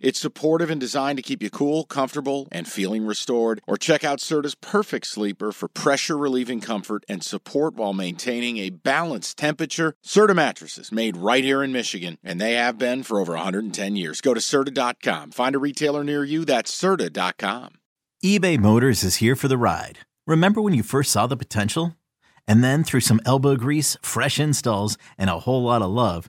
It's supportive and designed to keep you cool, comfortable, and feeling restored. Or check out Serta's Perfect Sleeper for pressure relieving comfort and support while maintaining a balanced temperature. Serta mattresses made right here in Michigan, and they have been for over 110 years. Go to Serta.com. Find a retailer near you. That's Serta.com. eBay Motors is here for the ride. Remember when you first saw the potential? And then through some elbow grease, fresh installs, and a whole lot of love,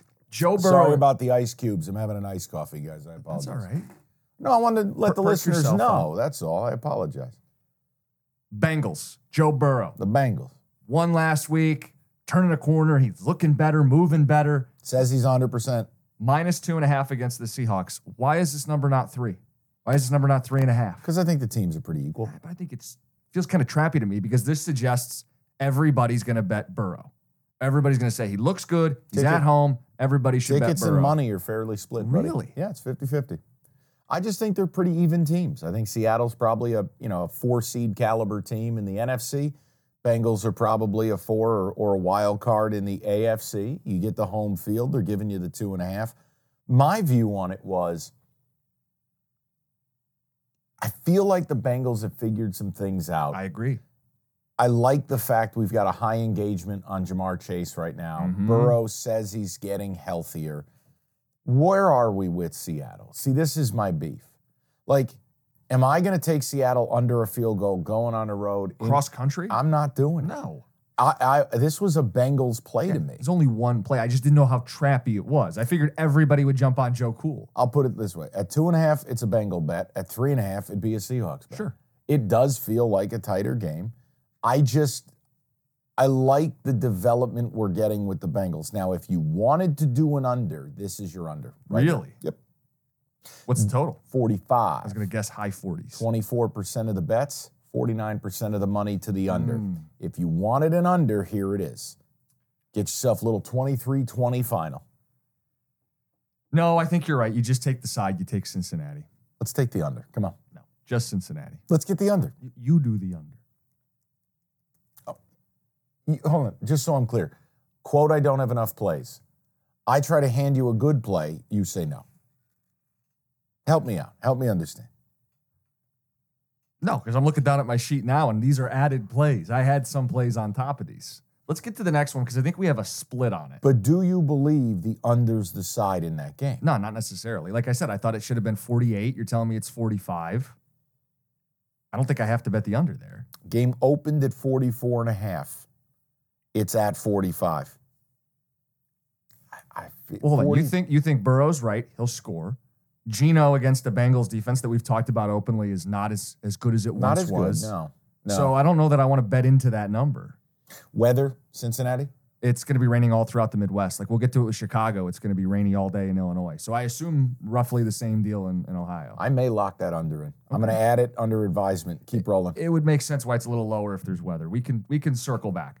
Joe Burrow. Sorry about the ice cubes. I'm having an iced coffee, guys. I apologize. That's all right. No, I wanted to let the listeners know. That's all. I apologize. Bengals. Joe Burrow. The Bengals. Won last week, turning a corner. He's looking better, moving better. Says he's 100%. Minus two and a half against the Seahawks. Why is this number not three? Why is this number not three and a half? Because I think the teams are pretty equal. But I think it feels kind of trappy to me because this suggests everybody's going to bet Burrow. Everybody's going to say he looks good. He's Ticket- at home. Everybody should bet Tickets Burrow. and money are fairly split. buddy. Really? Yeah, it's 50-50. I just think they're pretty even teams. I think Seattle's probably a you know a four seed caliber team in the NFC. Bengals are probably a four or, or a wild card in the AFC. You get the home field; they're giving you the two and a half. My view on it was, I feel like the Bengals have figured some things out. I agree. I like the fact we've got a high engagement on Ja'Marr Chase right now. Mhm. Burrow says he's getting healthier. Where are we with Seattle? See, this is my beef. Like, am I going to take Seattle under a field goal going on the road? in- Cross country? I'm not doing it. no. I, I, this was a Bengals play to me. It's only one play. I just didn't know how trappy it was. I figured everybody would jump on Joe Cool. I'll put it this way: at two and a half, it's a Bengal bet. At three and a half, it'd be a Seahawks bet. Sure. it does feel like a tighter game. I just I like the development we're getting with the Bengals. Now, if you wanted to do an under, this is your under. right. Really? Yep. What's the total? 45. I was going to guess high 40s. 24% of the bets, 49% of the money to the under. Mm. If you wanted an under, here it is. Get yourself a little 23-20 final. No, I think you're right. You just take the side. You take Cincinnati. Let's take the under. Come on. No, just Cincinnati. Let's get the under. You do the under. Hold on, just so I'm clear. Quote, I don't have enough plays. I try to hand you a good play, you say no. Help me out. Help me understand. No, because I'm looking down at my sheet now, and these are added plays. I had some plays on top of these. Let's get to the next one because I think we have a split on it. But do you believe the under's the side in that game? No, not necessarily. Like I said, I thought it should have been 48. You're telling me it's 45. I don't think I have to bet the under there. Game opened at 44 and a half. It's at 45. I, I feel Well, hold on. 40 You think you think Burrow's right? He'll score. Geno against the Bengals defense that we've talked about openly is not as, as good as it not once as was. good? No. No. So I don't know that I want to bet into that number. Weather, Cincinnati? It's going to be raining all throughout the Midwest. Like we'll get to it with Chicago. It's going to be rainy all day in Illinois. So I assume roughly the same deal in, in Ohio. I may lock that under in. I'm going to add it under advisement. Keep rolling. it would make sense why it's a little lower if there's weather. We can we can circle back.